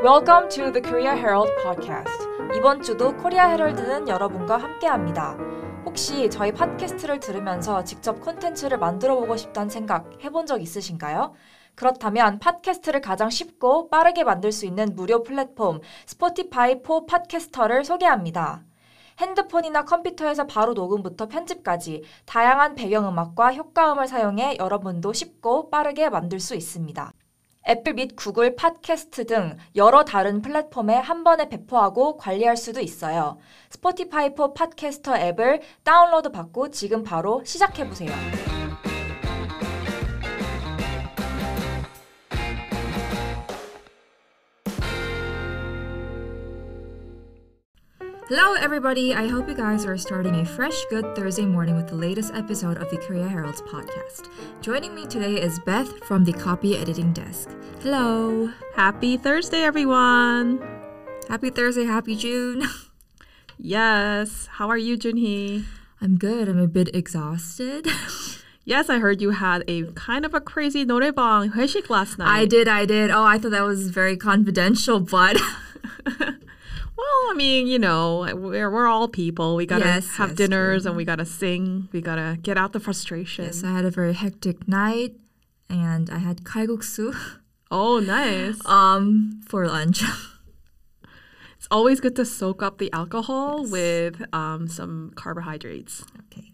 Welcome to the Korea Herald podcast. 이번 주도 코리아 헤럴드는 여러분과 함께합니다. 혹시 저희 팟캐스트를 들으면서 직접 콘텐츠를 만들어 보고 싶다는 생각 해본 적 있으신가요? 그렇다면 팟캐스트를 가장 쉽고 빠르게 만들 수 있는 무료 플랫폼 스포티파이 포 팟캐스터를 소개합니다. 핸드폰이나 컴퓨터에서 바로 녹음부터 편집까지 다양한 배경음악과 효과음을 사용해 여러분도 쉽고 빠르게 만들 수 있습니다. 애플 및 구글 팟캐스트 등 여러 다른 플랫폼에 한 번에 배포하고 관리할 수도 있어요. 스포티파이 포 팟캐스터 앱을 다운로드 받고 지금 바로 시작해보세요. Hello, everybody. I hope you guys are starting a fresh, good Thursday morning with the latest episode of the Korea Herald's podcast. Joining me today is Beth from the copy editing desk. Hello. Happy Thursday, everyone. Happy Thursday. Happy June. yes. How are you, Junhee? I'm good. I'm a bit exhausted. Yes, I heard you had a kind of a crazy 노래방 회식 last night. I did. I did. Oh, I thought that was very confidential, but. Well, I mean, you know, we're we're all people. We gotta Yes, have yes, dinners true. and we gotta sing. We gotta get out the frustration. yes, I had a very hectic night and I had kalguksu Oh, nice. um, for lunch. It's always good to soak up the alcohol Yes. with um, some carbohydrates. Okay.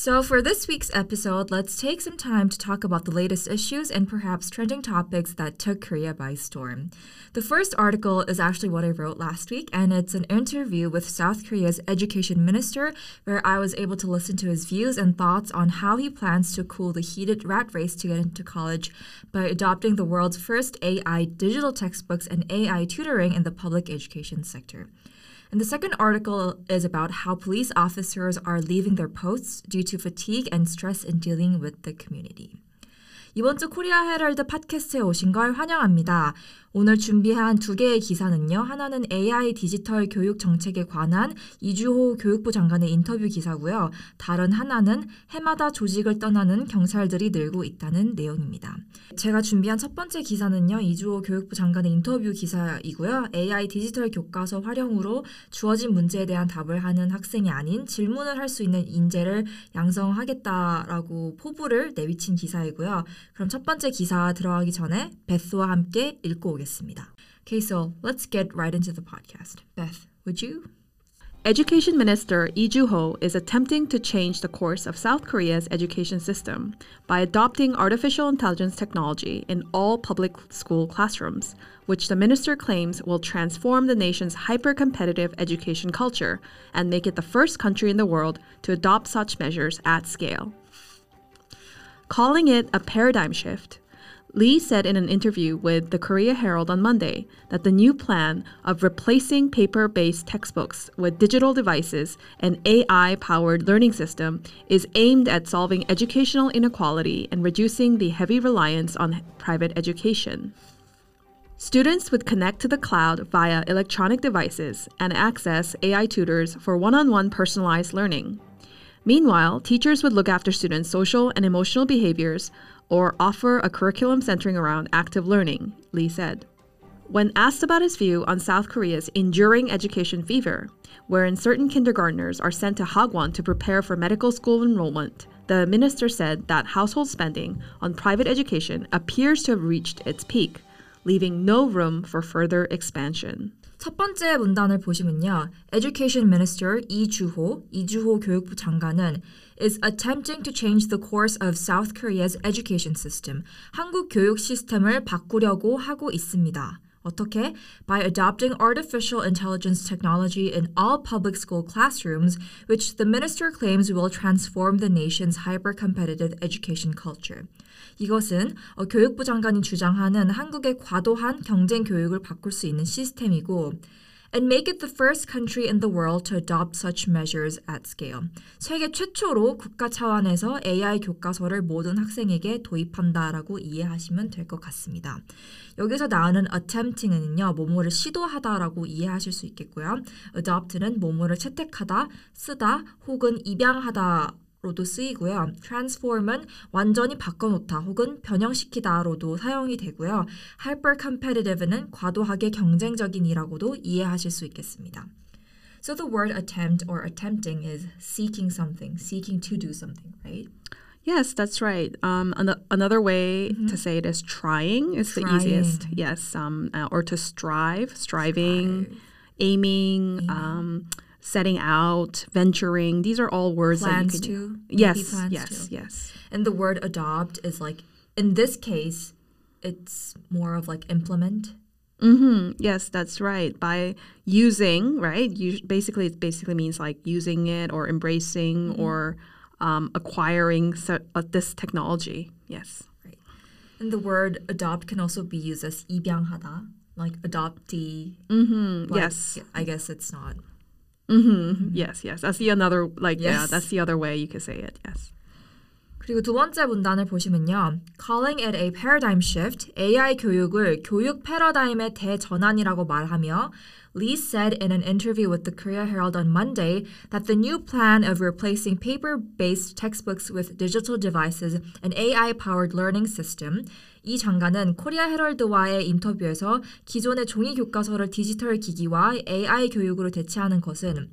So, for this week's episode, let's take some time to talk about the latest issues and perhaps trending topics that took Korea by storm. The first article is actually what I wrote last week, and it's an interview with South Korea's education minister, where I was able to listen to his views and thoughts on how he plans to cool the heated rat race to get into college by adopting the world's first AI digital textbooks and AI tutoring in the public education sector. And the second article is about how police officers are leaving their posts due to fatigue and stress in dealing with the community. 이번 주 코리아 헤럴드 팟캐스트에 오신 걸 환영합니다. 오늘 준비한 두 개의 기사는요. 하나는 AI 디지털 교육 정책에 관한 이주호 교육부 장관의 인터뷰 기사고요. 다른 하나는 해마다 조직을 떠나는 경찰들이 늘고 있다는 내용입니다. 제가 준비한 첫 번째 기사는요. 이주호 교육부 장관의 인터뷰 기사이고요. AI 디지털 교과서 활용으로 주어진 문제에 대한 답을 하는 학생이 아닌 질문을 할 수 있는 인재를 양성하겠다라고 포부를 내비친 기사이고요. 그럼 첫 번째 기사 들어가기 전에 베스와 함께 읽고 오겠습니다. Okay, so let's get right into the podcast. Beth, would you? Education Minister Lee Joo-ho is attempting to change the course of South Korea's education system by adopting artificial intelligence technology in all public school classrooms, which the minister claims will transform the nation's hyper-competitive education culture and make it the first country in the world to adopt such measures at scale. Calling it a paradigm shift, Lee said in an interview with the Korea Herald on Monday that the new plan of replacing paper based textbooks with digital devices and AI powered learning system is aimed at solving educational inequality and reducing the heavy reliance on private education. Students would connect to the cloud via electronic devices and access AI tutors for one on one personalized learning. Meanwhile, teachers would look after students' social and emotional behaviors or offer a curriculum centering around active learning, Lee said. When asked about his view on South Korea's enduring education fever, wherein certain kindergartners are sent to Hagwon to prepare for medical school enrollment, the minister said that household spending on private education appears to have reached its peak, leaving no room for further expansion. 첫 번째 문단을 보시면요. Education Minister 이주호, 이주호 교육부 장관은 is attempting to change the course of South Korea's education system. 한국 교육 시스템을 바꾸려고 하고 있습니다. 어떻게? By adopting artificial intelligence technology in all public school classrooms, which the minister claims will transform the nation's hyper-competitive education culture. 이것은 어, 교육부 장관이 주장하는 한국의 과도한 경쟁 교육을 바꿀 수 있는 시스템이고 and make it the first country in the world to adopt such measures at scale. 세계 최초로 국가 차원에서 AI 교과서를 모든 학생에게 도입한다라고 이해하시면 될 것 같습니다. 여기서 나오는 attempting은요, 뭐뭐를 시도하다라고 이해하실 수 있겠고요. adopt는 뭐뭐를 채택하다, 쓰다 혹은 입양하다 로도 쓰이고요. transform은 완전히 바꿔놓다 혹은 변형시키다로도 사용이 되고요. hyper competitive는 과도하게 경쟁적인이라고도 이해하실 수 있겠습니다. So the word attempt or attempting is seeking something, seeking to do something, right? Yes, that's right. Um, an- another way to say it is trying is the easiest. Trying. Yes, um, uh, or to strive, striving, aiming, Um, setting out, venturing. These are all words Plans that you can. to, maybe Yes, plans yes, to. yes. And the word adopt is like, in this case, it's more of like implement. Mm-hmm. Yes, that's right. By using, right? You basically it basically means like using it or embracing or um, acquiring so, uh, this technology. Yes. Right. And the word adopt can also be used as 입양하다, like adoptee. Mm-hmm. but Yes. I guess it's not. Mm-hmm. Yes. Yes. That's the another like yeah. Yes. That's the other way you could say it. Yes. 그리고 두 번째 문단을 보시면요. Calling it a paradigm shift, AI 교육을 교육 패러다임의 대전환이라고 말하며 Lee said in an interview with the Korea Herald on Monday that the new plan of replacing paper-based textbooks with digital devices and AI-powered learning system 이 장관은 코리아 헤럴드와의 인터뷰에서 기존의 종이 교과서를 디지털 기기와 AI 교육으로 대체하는 것은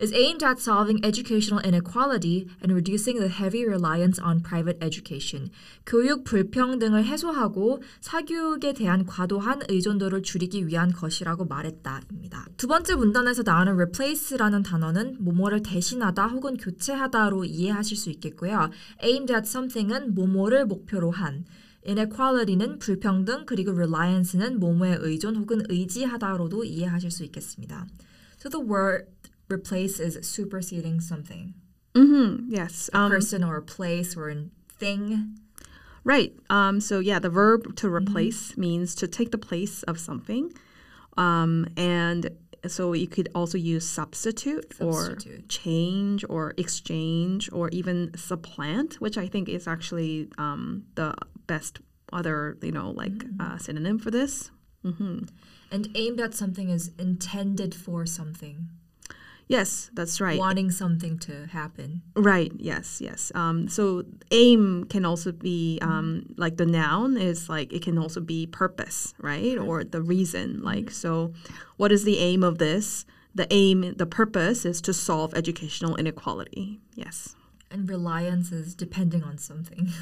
is aimed at solving educational inequality and reducing the heavy reliance on private education. 교육 불평등을 해소하고 사교육에 대한 과도한 의존도를 줄이기 위한 것이라고 말했다입니다. 두 번째 문단에서 나오는 replace라는 단어는 뭐뭐를 대신하다 혹은 교체하다로 이해하실 수 있겠고요. aimed at something은 뭐뭐를 목표로 한 inequality는 불평등 그리고 reliance는 뭐뭐에 의존 혹은 의지하다로도 이해하실 수 있겠습니다. So the word replace is superseding something, Mm-hmm. Yes. Um, person or a place or a thing. Right. Um, so yeah, the verb to Mm-hmm. replace means to take the place of something, um, and so you could also use substitute, or Substitute. change or exchange or even supplant, which I think is actually um, the best other you know like Mm-hmm. uh, synonym for this. And aimed at something is intended for something, Yes, that's right. wanting something to happen. Right. Yes. Yes. Um, so aim can also be um, like the noun is like it can also be purpose, right, or the reason. Like so, what is the aim of this? The aim, the purpose is to solve educational inequality. Yes. And reliance is depending on something.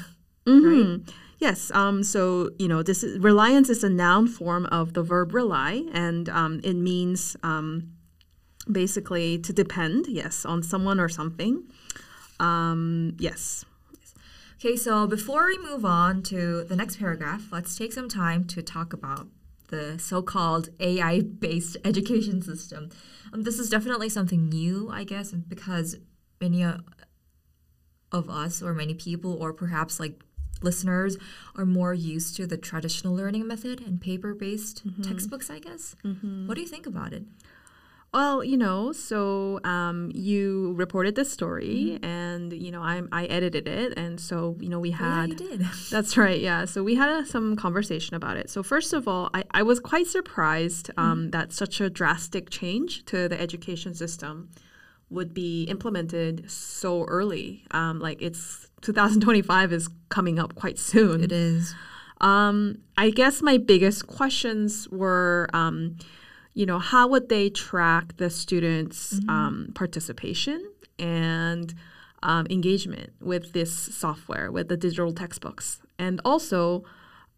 Mhm. Yes. Um, so you know, this is, reliance is a noun form of the verb rely, and um, it means um, basically to depend. Yes, on someone or something. Um, yes. Okay, so before we move on to the next paragraph, let's take some time to talk about the so-called AI-based education system. Um, this is definitely something new, I guess, because many uh, of us, or many people, or perhaps like listeners, are more used to the traditional learning method and paper-based textbooks. I guess. What do you think about it? Well, you know, so um, you reported this story, and you know, I I edited it, and so you know, we Oh, yeah, had. you did. That's right, yeah. So we had uh, some conversation about it. So first of all, I, I was quite surprised um, that such a drastic change to the education system would be implemented so early. Um, like it's 2025 is coming up quite soon. it is. Um, I guess my biggest questions were, um, you know, how would they track the students' um, participation and um, engagement with this software, with the digital textbooks, and also.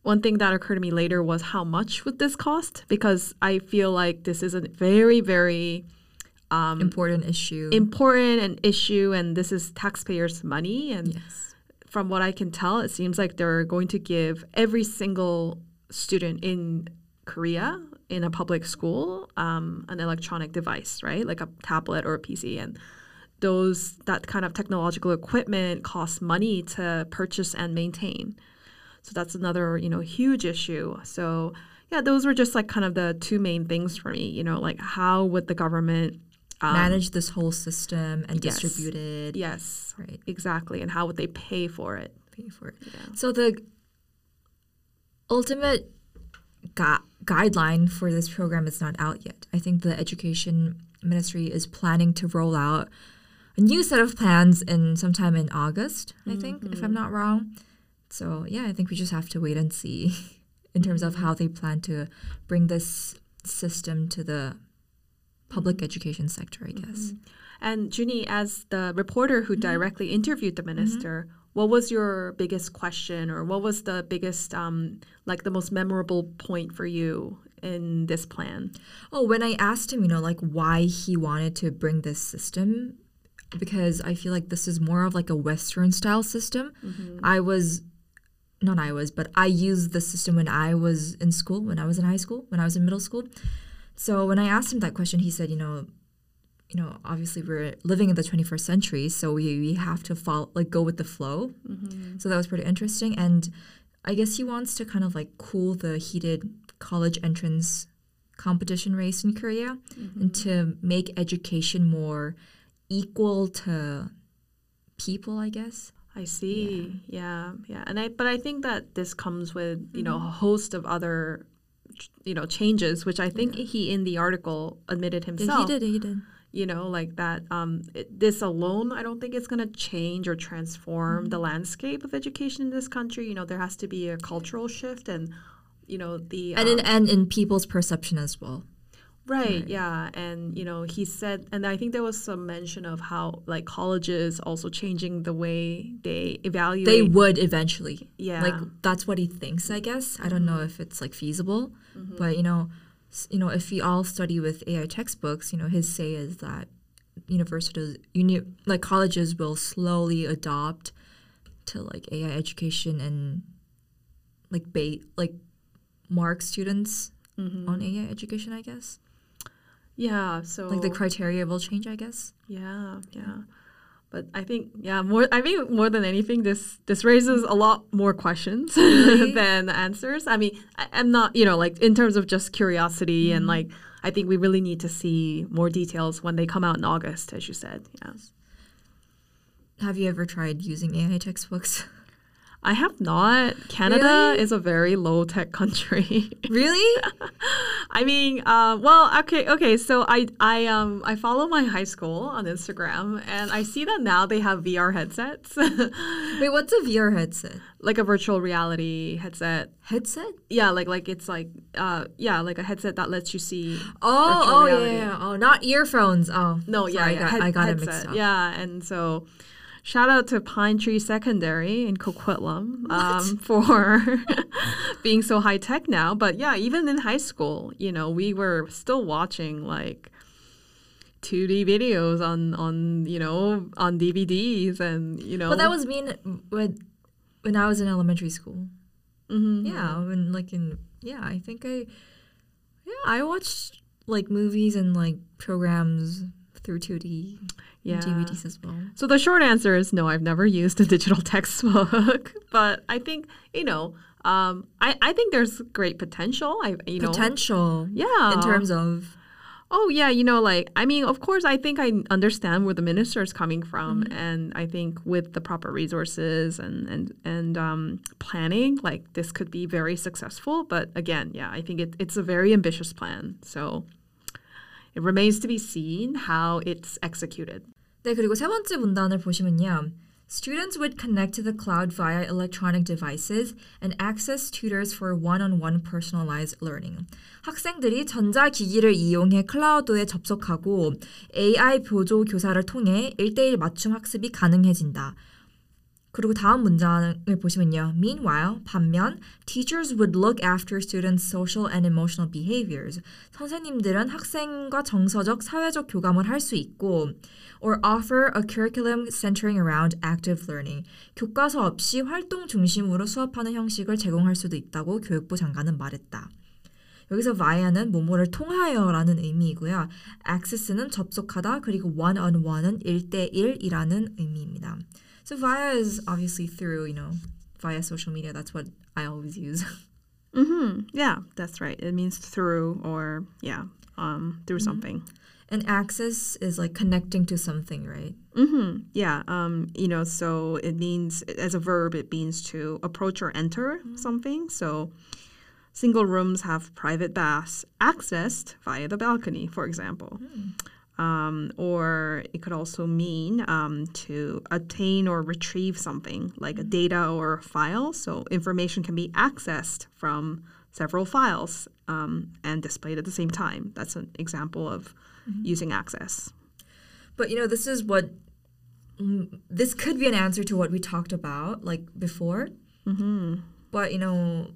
One thing that occurred to me later was how much would this cost? Because I feel like this is a very, very Important issue. important an issue, and this is taxpayers' money. And yes. from what I can tell, it seems like they're going to give every single student in Korea in a public school um, an electronic device, right? Like a tablet or a PC. And those that kind of technological equipment costs money to purchase and maintain. So that's another, you know, huge issue. So yeah, those were just like kind of the two main things for me, you know, like how would the government um, Manage this whole system and yes. distribute it. Yes, Right. exactly. And how would they pay for it? pay for it. So the ultimate gu- guideline for this program is not out yet. I think the education ministry is planning to roll out a new set of plans in sometime in August, I think, if I'm not wrong. So yeah, I think we just have to wait and see in terms of how they plan to bring this system to the public education sector, I guess. Mm-hmm. And Junhee, as the reporter who mm-hmm. directly interviewed the mm-hmm. minister, what was your biggest question, or what was the biggest, um, like the most memorable point for you in this plan? Oh, when I asked him, you know, like why he wanted to bring this system, because I feel like this is more of like a Western style system. I was, not I was, but I used the system when I was in school, when I was in high school, when I was in middle school. So when I asked him that question, he said, you know, you know, obviously we're living in the 21st century, so we, we have to follow, like go with the flow. Mm-hmm. So that was pretty interesting. And I guess he wants to kind of like cool the heated college entrance competition race in Korea mm-hmm. and to make education more equal to people, I guess. I see. Yeah. yeah, And I, but I think that this comes with you know a mm-hmm. host of other, you know, changes, which I think he in the article admitted Yeah, himself. he did, he did. You know, like that. Um, it, this alone, I don't think it's going to change or transform the landscape of education in this country. You know, there has to be a cultural shift, and you know the And um, in, and in people's perception as well. Right, yeah. And, you know, he said, and I think there was some mention of how, like, colleges also changing the way they evaluate. They would eventually. Yeah. Like that's what he thinks, I guess. I don't know if it's like feasible, mm-hmm. but you know, you know, if we all study with AI textbooks, you know, his say is that universities, uni- like colleges will slowly adopt to like AI education and like bait like mark students mm-hmm. on AI education, I guess. Yeah, so. Like the criteria will change, I guess. Yeah, yeah. But I think, yeah, more. I think more than anything, this this raises a lot more questions than answers. I mean, I, I'm not, you know, like in terms of just curiosity and mm-hmm. like, I think we really need to see more details when they come out in August, as you said. Yeah. Have you ever tried using AI textbooks? I have not. Canada Really? is a very low tech country. really? I mean, uh, well, okay, okay. So I, I, um, I follow my high school on Instagram, and I see that now they have VR headsets, Wait, what's a VR headset? like a virtual reality headset. Headset? Yeah, like like it's like, uh, yeah, like a headset that lets you see. Oh, oh yeah, yeah. Oh, not earphones. Oh, No, yeah, sorry, yeah, I got, head- I got it headset. mixed up. Yeah, and so shout out to Pine Tree Secondary in Coquitlam um, for being so high tech now. But yeah, even in high school, you know, we were still watching like 2D videos on on you know on DVDs and you know. But that was mean when when I was in elementary school. Mhm. Yeah, when like in yeah, I think I yeah I watched like movies and like programs through 2D Yeah. DVDs as well. So the short answer is no, I've never used a digital textbook, but I think you know, um, I I think there's great potential. I you know, Potential. yeah, In terms of Oh yeah, you know, like I mean, of course, I think I understand where the minister is coming from, and I think with the proper resources and and and um, planning, like this could be very successful. But again, yeah, I think it, it's a very ambitious plan. So it remains to be seen how it's executed. 네, 그리고 세 번째 문단을 보시면요. Students would connect to the cloud via electronic devices and access tutors for one-on-one personalized learning. 학생들이 전자기기를 이용해 클라우드에 접속하고 AI 보조 교사를 통해 1대1 맞춤 학습이 가능해진다. 그리고 다음 문장을 보시면요. Meanwhile, 반면 teachers would look after students' social and emotional behaviors. 선생님들은 학생과 정서적, 사회적 교감을 할 수 있고 or offer a curriculum centering around active learning. 교과서 없이 활동 중심으로 수업하는 형식을 제공할 수도 있다고 교육부 장관은 말했다. 여기서 via는 뭐뭐를 통하여라는 의미이고요. access는 접속하다 그리고 one-on-one은 1대1이라는 의미입니다. So via is obviously through, you know, via social media. That's what I always use. Mm-hmm. Yeah, that's right. It means through or yeah, um, through something. and access is like connecting to something, right? Mm-hmm. Yeah. Um, you know, so it means as a verb, it means to approach or enter something. So single rooms have private baths accessed via the balcony, for example. Um, or it could also mean um, to attain or retrieve something like a data or a file. So information can be accessed from several files um, and displayed at the same time. That's an example of using access. But you know, this is what this could be an answer to what we talked about like before. Mm-hmm. But you know,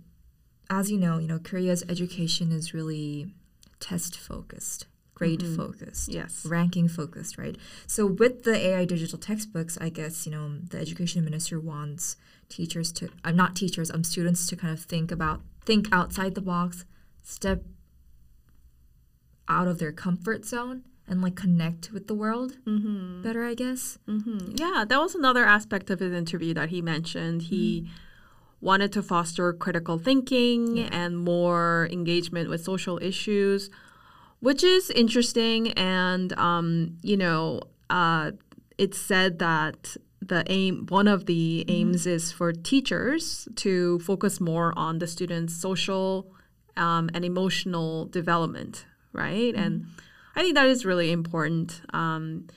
as you know, you know, Korea's education is really test focused, grade focused, Yes. ranking focused, right? So with the AI digital textbooks, I guess you know the education minister wants teachers to, I'm not teachers, um, students to kind of think about, think outside the box, step out of their comfort zone, and like connect with the world Mm-hmm. better, I guess. Mm-hmm. Yeah, that was another aspect of his interview that he mentioned. He wanted to foster critical thinking Yeah. and more engagement with social issues, which is interesting. And, um, you know, uh, it's said that the aim, one of the aims is for teachers to focus more on the students' social um, and emotional development, right? And I think that is really important. Um,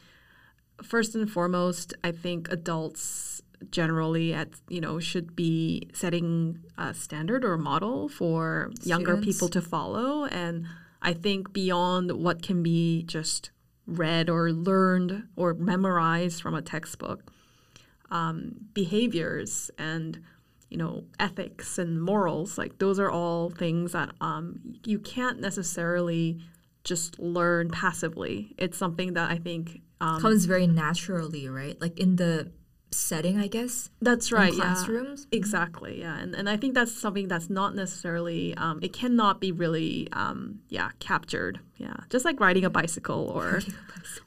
first and foremost, I think adults generally at you know should be setting a standard or a model for younger people to follow and I think beyond what can be just read or learned or memorized from a textbook um, behaviors and you know ethics and morals like those are all things that um, you can't necessarily just learn passively it's something that i think um, Comes very naturally, right? Like in the setting, I guess. that's right yeah. classrooms. Exactly, yeah, and and I think that's something that's not necessarily um, it cannot be really um, yeah captured, yeah, just like riding a bicycle or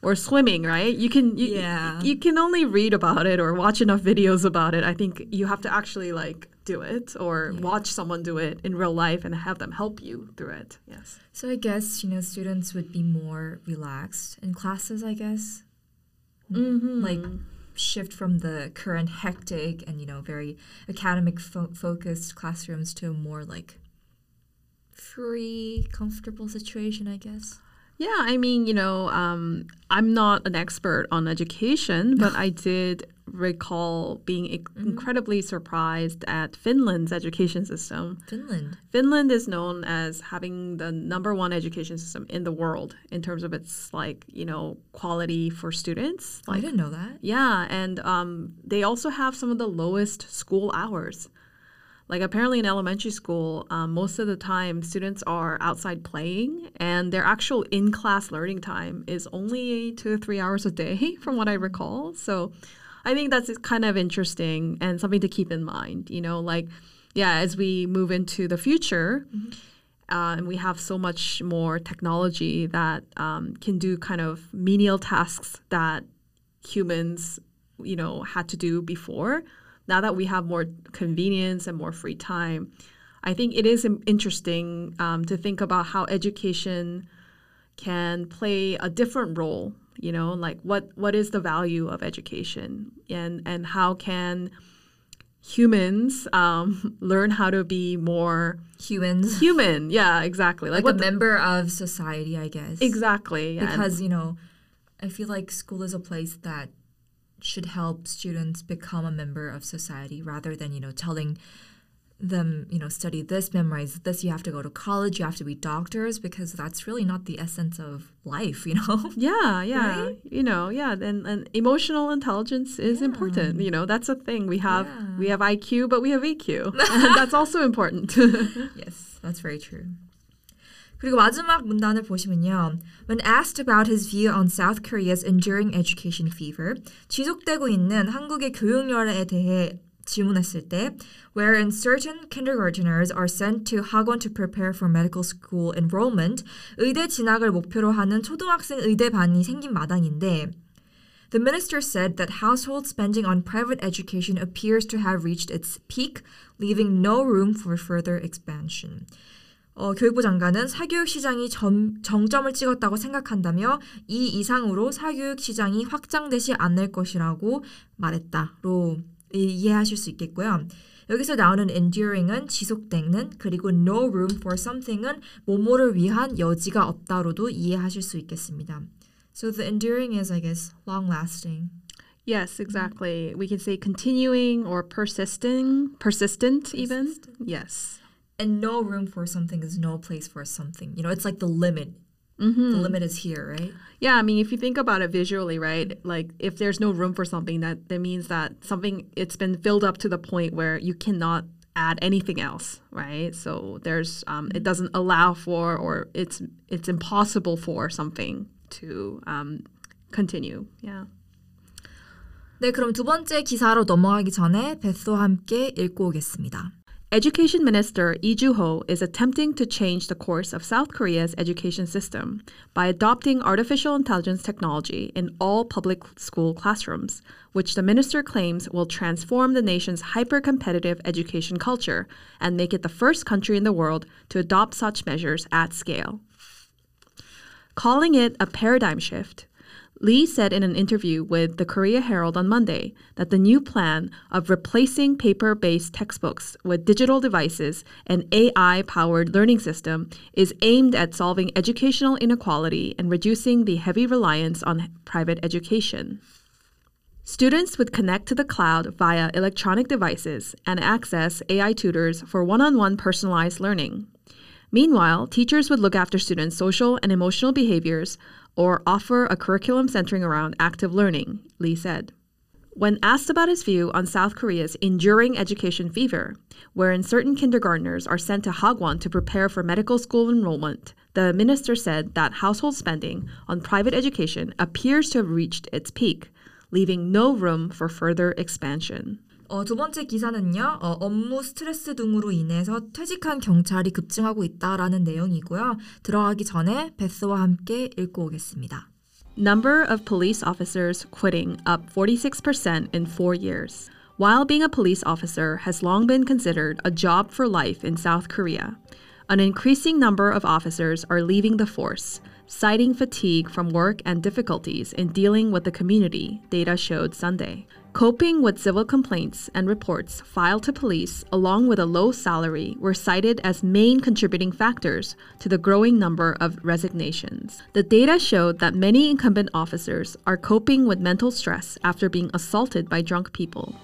or swimming, right? You can you, Yeah. you can only read about it or watch enough videos about it. I think you have to actually like do it or watch someone do it in real life and have them help you through it. Yes. So I guess, you know, students would be more relaxed in classes, I guess. Mm-hmm. Like shift from the current hectic and, you know, very academic fo- focused classrooms to a more like free, comfortable situation, I guess. Yeah, I mean, you know, um, I'm not an expert on education, but I did recall being inc- incredibly surprised at Finland's education system. Finland. Finland is known as having the number one education system in the world in terms of its like, you know, quality for students. Oh, I didn't know that. yeah, and um, they also have some of the lowest school hours. Like apparently in elementary school, um, most of the time students are outside playing, and their actual in-class learning time is only two or three hours a day, from what I recall. So, I think that's kind of interesting and something to keep in mind. You know, like yeah, as we move into the future. Uh, and we have so much more technology that um, can do kind of menial tasks that humans, you know, had to do before. Now that we have more convenience and more free time, I think it is interesting um, to think about how education can play a different role. You know, like what what is the value of education, and and how can humans um, learn how to be more Humans. human? Yeah, exactly. Like, Like a the- member of society, I guess. exactly yeah, and- because you know i feel like school is a place that should help students become a member of society rather than you know telling them you know study this memorize this you have to go to college you have to be doctors because that's really not the essence of life you know Yeah, yeah. Right? You know, yeah, and, and emotional intelligence is important. You know, that's a thing. We have Yeah. we have IQ, but we have EQ. and that's also important. yes that's very true 그리고 마지막 문단을 보시면요. When asked about his view on South Korea's enduring education fever, 지속되고 있는 한국의 교육열에 대해 질문했을 때, wherein certain kindergarteners are sent to 학원 to prepare for medical school enrollment, 의대 진학을 목표로 하는 초등학생 의대반이 생긴 마당인데, The minister said that household spending on private education appears to have reached its peak, leaving no room for further expansion. 어, 교육부 장관은 사교육 시장이 점, 정점을 찍었다고 생각한다며 이 이상으로 사교육 시장이 확장되지 않을 것이라고 말했다로 이- 이해하실 수 있겠고요. 여기서 나오는 enduring은 지속되는 그리고 no room for something은 뭐뭐를 위한 여지가 없다로도 이해하실 수 있겠습니다. So the enduring is, I guess, long lasting. Yes, exactly. We can say continuing or persisting, persistent, even. Persistent. Yes. And no room for something is no place for something. You know, it's like the limit. Mm-hmm. The limit is here, right? Yeah, I mean, if you think about it visually, right? Like, if there's no room for something, that that means that something it's been filled up to the point where you cannot add anything else, right? So there's um, it doesn't allow for, or it's it's impossible for something to um, continue. Yeah. 네, 그럼 두 번째 기사로 넘어가기 전에 베스와 함께 읽고 오겠습니다. Education Minister Lee Joo-ho is attempting to change the course of South Korea's education system by adopting artificial intelligence technology in all public school classrooms, which the minister claims will transform the nation's hyper-competitive education culture and make it the first country in the world to adopt such measures at scale. Calling it a paradigm shift, Lee said in an interview with the Korea Herald on Monday that the new plan of replacing paper based textbooks with digital devices and AI powered learning system is aimed at solving educational inequality and reducing the heavy reliance on private education. Students would connect to the cloud via electronic devices and access AI tutors for one on one personalized learning. Meanwhile, teachers would look after students' social and emotional behaviors or offer a curriculum centering around active learning, Lee said. When asked about his view on South Korea's enduring education fever, wherein certain kindergartners are sent to Hagwon to prepare for medical school enrollment, the minister said that household spending on private education appears to have reached its peak, leaving no room for further expansion. 어, 두 번째 기사는요, 어, 업무 스트레스 등으로 인해서 퇴직한 경찰이 급증하고 있다라는 내용이고요. 들어가기 전에 베스와 함께 읽고 오겠습니다. Number of police officers quitting up 46% in four years. While being a police officer has long been considered a job for life in South Korea, an increasing number of officers are leaving the force, citing fatigue from work and difficulties in dealing with the community, data showed Sunday. Coping with civil complaints and reports filed to police, along with a low salary, were cited as main contributing factors to the growing number of resignations. The data showed that many incumbent officers are coping with mental stress after being assaulted by drunk people.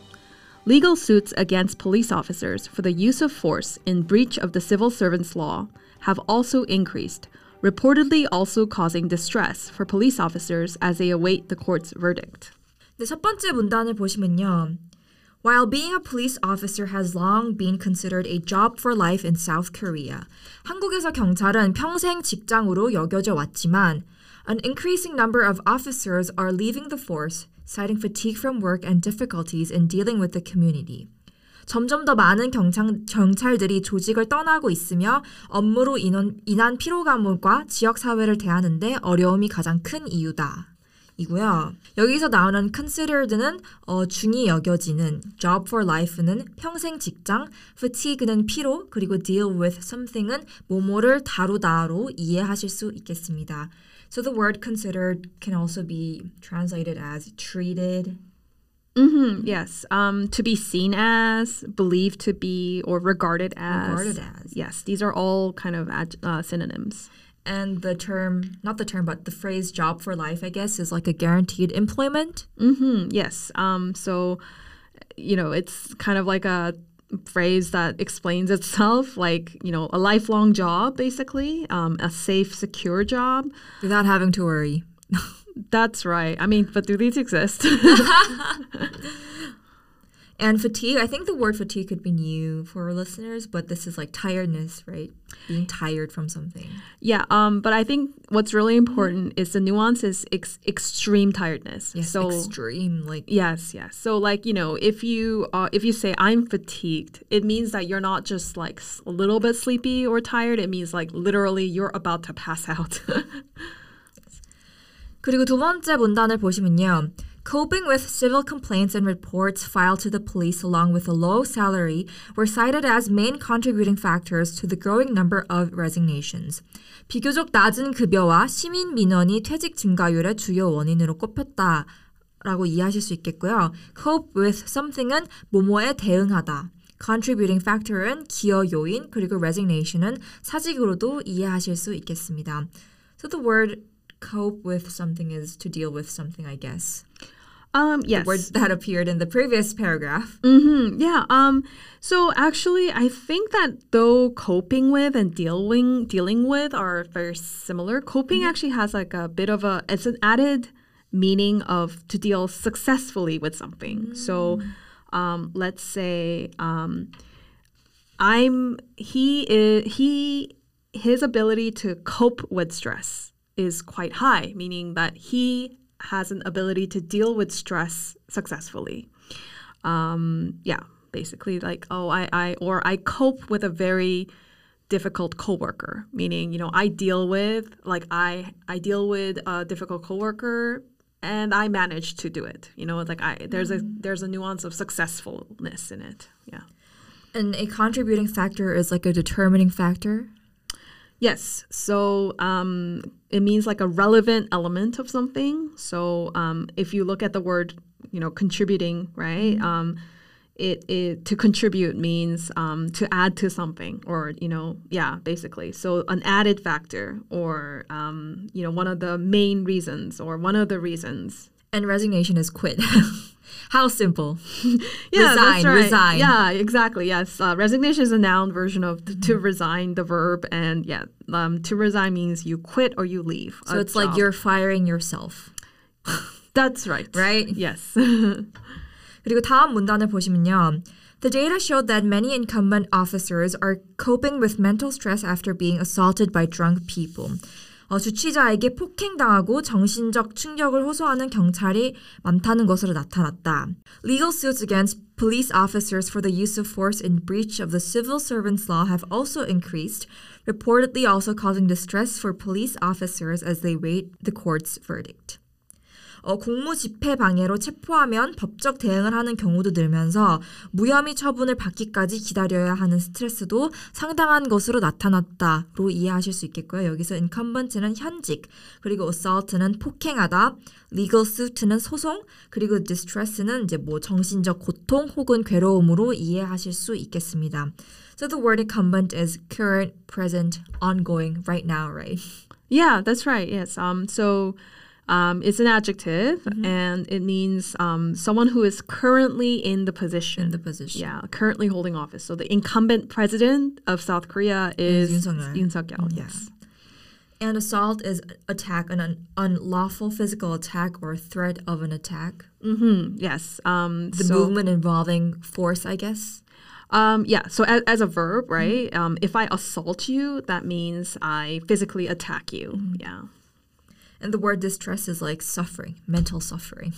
Legal suits against police officers for the use of force in breach of the civil servants law have also increased, reportedly also causing distress for police officers as they await the court's verdict. 네, 첫 번째 문단을 보시면요. While being a police officer has long been considered a job for life in South Korea, 한국에서 경찰은 평생 직장으로 여겨져 왔지만 an increasing number of officers are leaving the force, citing fatigue from work and difficulties in dealing with the community. 점점 더 많은 경찰, 경찰들이 조직을 떠나고 있으며 업무로 인원, 인한 피로감과 지역사회를 대하는데 어려움이 가장 큰 이유다. 이고요. 여기서 나오는 considered는 어, 중히 여겨지는, job for life는 평생 직장, fatigue는 피로, 그리고 deal with something은 뭐뭐를 다루다로 이해하실 수 있겠습니다. So the word considered can also be translated as treated. Mm-hmm, yes. Um, to be seen as, believed to be, or regarded as. Regarded as. Yes, these are all kind of ad- uh, synonyms. And the term, not the term, but the phrase job for life, I guess, is like a guaranteed employment. Mm-hmm, yes. Um, so, you know, it's kind of like a phrase that explains itself, like, you know, a lifelong job, basically, um, a safe, secure job. Without having to worry. That's right. I mean, but do these exist? And fatigue, I think the word fatigue could be new for our listeners, but this is like tiredness, right? Being tired from something. yeah. Um, but I think what's really important is the nuance is ex- extreme tiredness. Yes, so extreme. Like, Yes, yes. So like, you know, if you uh, if you say I'm fatigued, it means that you're not just like a little bit sleepy or tired. It means like literally you're about to pass out. 그리고 두 번째 문단을 보시면요. Coping with civil complaints and reports filed to the police along with a low salary were cited as main contributing factors to the growing number of resignations. 비교적 낮은 급여와 시민 민원이 퇴직 증가율의 주요 원인으로 꼽혔다. 라고 이해하실 수 있겠고요. Cope with something은 뭐뭐에 대응하다. Contributing factor은 기여 요인 그리고 resignation은 사직으로도 이해하실 수 있겠습니다. So the word cope with something is to deal with something, I guess. Um, yes. Word that appeared in the previous paragraph. Mm-hmm. Yeah. Um. So actually, I think that though coping with and dealing dealing with are very similar. Coping actually has like a bit of a it's an added meaning of to deal successfully with something. So, um, let's say um, I'm he is he his ability to cope with stress is quite high, meaning that he has an ability to deal with stress successfully. Um, yeah, basically like oh I, I or I cope with a very difficult coworker, meaning you know I deal with like I I deal with a difficult coworker and I manage to do it. You know, like I there's a there's a nuance of successfulness in it. Yeah. And a contributing factor is like a determining factor. Yes. So um, it means like a relevant element of something. So um, if you look at the word, you know, contributing, right? Um, it, it to contribute means um, to add to something, or you know, yeah, basically. So an added factor, or um, you know, one of the main reasons, or one of the reasons. And resignation is quit. How simple. Yeah, resign, that's right. resign. Yeah, exactly. Yes, uh, resignation is a noun version of t- to resign, the verb, and yeah, um, to resign means you quit or you leave. So a it's like job. you're firing yourself. That's right. Right? Yes. 그리고 다음 문단을 보시면요. The data showed that many incumbent officers are coping with mental stress after being assaulted by drunk people. 어, 주치자에게 폭행당하고 정신적 충격을 호소하는 경찰이 많다는 것으로 나타났다. Legal suits against police officers for the use of force in breach of the civil servants law have also increased, reportedly also causing distress for police officers as they wait the court's verdict. 어, 공무 집행 방해로 체포하면 법적 대응을 하는 경우도 늘면서 무혐의 처분을 받기까지 기다려야 하는 스트레스도 상당한 것으로 나타났다로 이해하실 수 있겠고요. 여기서 incumbent는 현직, 그리고 assault는 폭행하다, legal suit는 소송, 그리고 distress는 이제 뭐 정신적 고통 혹은 괴로움으로 이해하실 수 있겠습니다. So the word incumbent is current, present, ongoing, right now, right? yeah, that's right. Yes. Um. So. Um, it's an adjective, and it means um, someone who is currently in the position. In the position. Yeah, currently holding office. So the incumbent president of South Korea is Yoon Suk-yeol, Yeah. Yes. And assault is attack, an un- unlawful physical attack or threat of an attack. Mm-hmm. Yes. Um, The so, movement involving force, I guess. Um, yeah. So as, as a verb, right? Um, if I assault you, that means I physically attack you. Yeah. And the word distress is like suffering, mental suffering.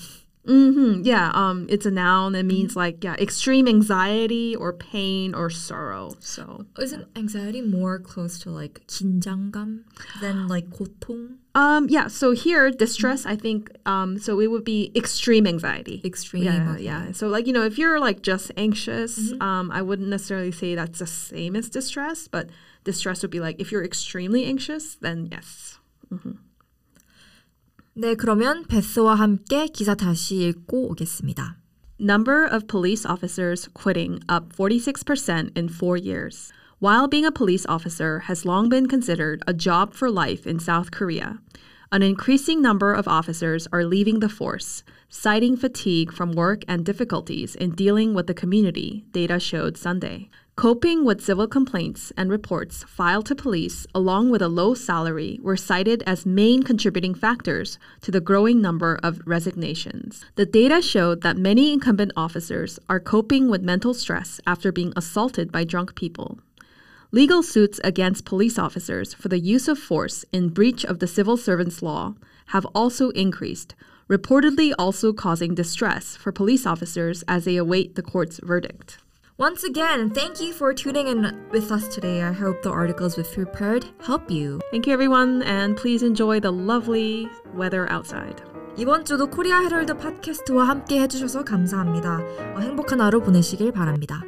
Mm-hmm. Yeah. Um, it's a noun. It means like yeah, extreme anxiety or pain or sorrow. So Isn't anxiety more close to like 긴장감 than like 고통? um, yeah. So here, distress. I think um, so it would be extreme anxiety. Extreme. Yeah, okay. yeah. So like you know, if you're like just anxious, um, I wouldn't necessarily say that's the same as distress, but distress would be like if you're extremely anxious, then yes. 네, 그러면 베스와 함께 기사 다시 읽고 오겠습니다. Number of police officers quitting up 46% in four years. While being a police officer has long been considered a job for life in South Korea, an increasing number of officers are leaving the force, citing fatigue from work and difficulties in dealing with the community, data showed Sunday. Coping with civil complaints and reports filed to police, along with a low salary, were cited as main contributing factors to the growing number of resignations. The data showed that many incumbent officers are coping with mental stress after being assaulted by drunk people. Legal suits against police officers for the use of force in breach of the civil servants law have also increased, reportedly also causing distress for police officers as they await the court's verdict. Once again, thank you for tuning in with us today. I hope the articles we've prepared help you. Thank you, everyone, and please enjoy the lovely weather outside. 이번 주도 코리아 헤럴드 팟캐스트와 함께 해주셔서 감사합니다. 어, 행복한 하루 보내시길 바랍니다.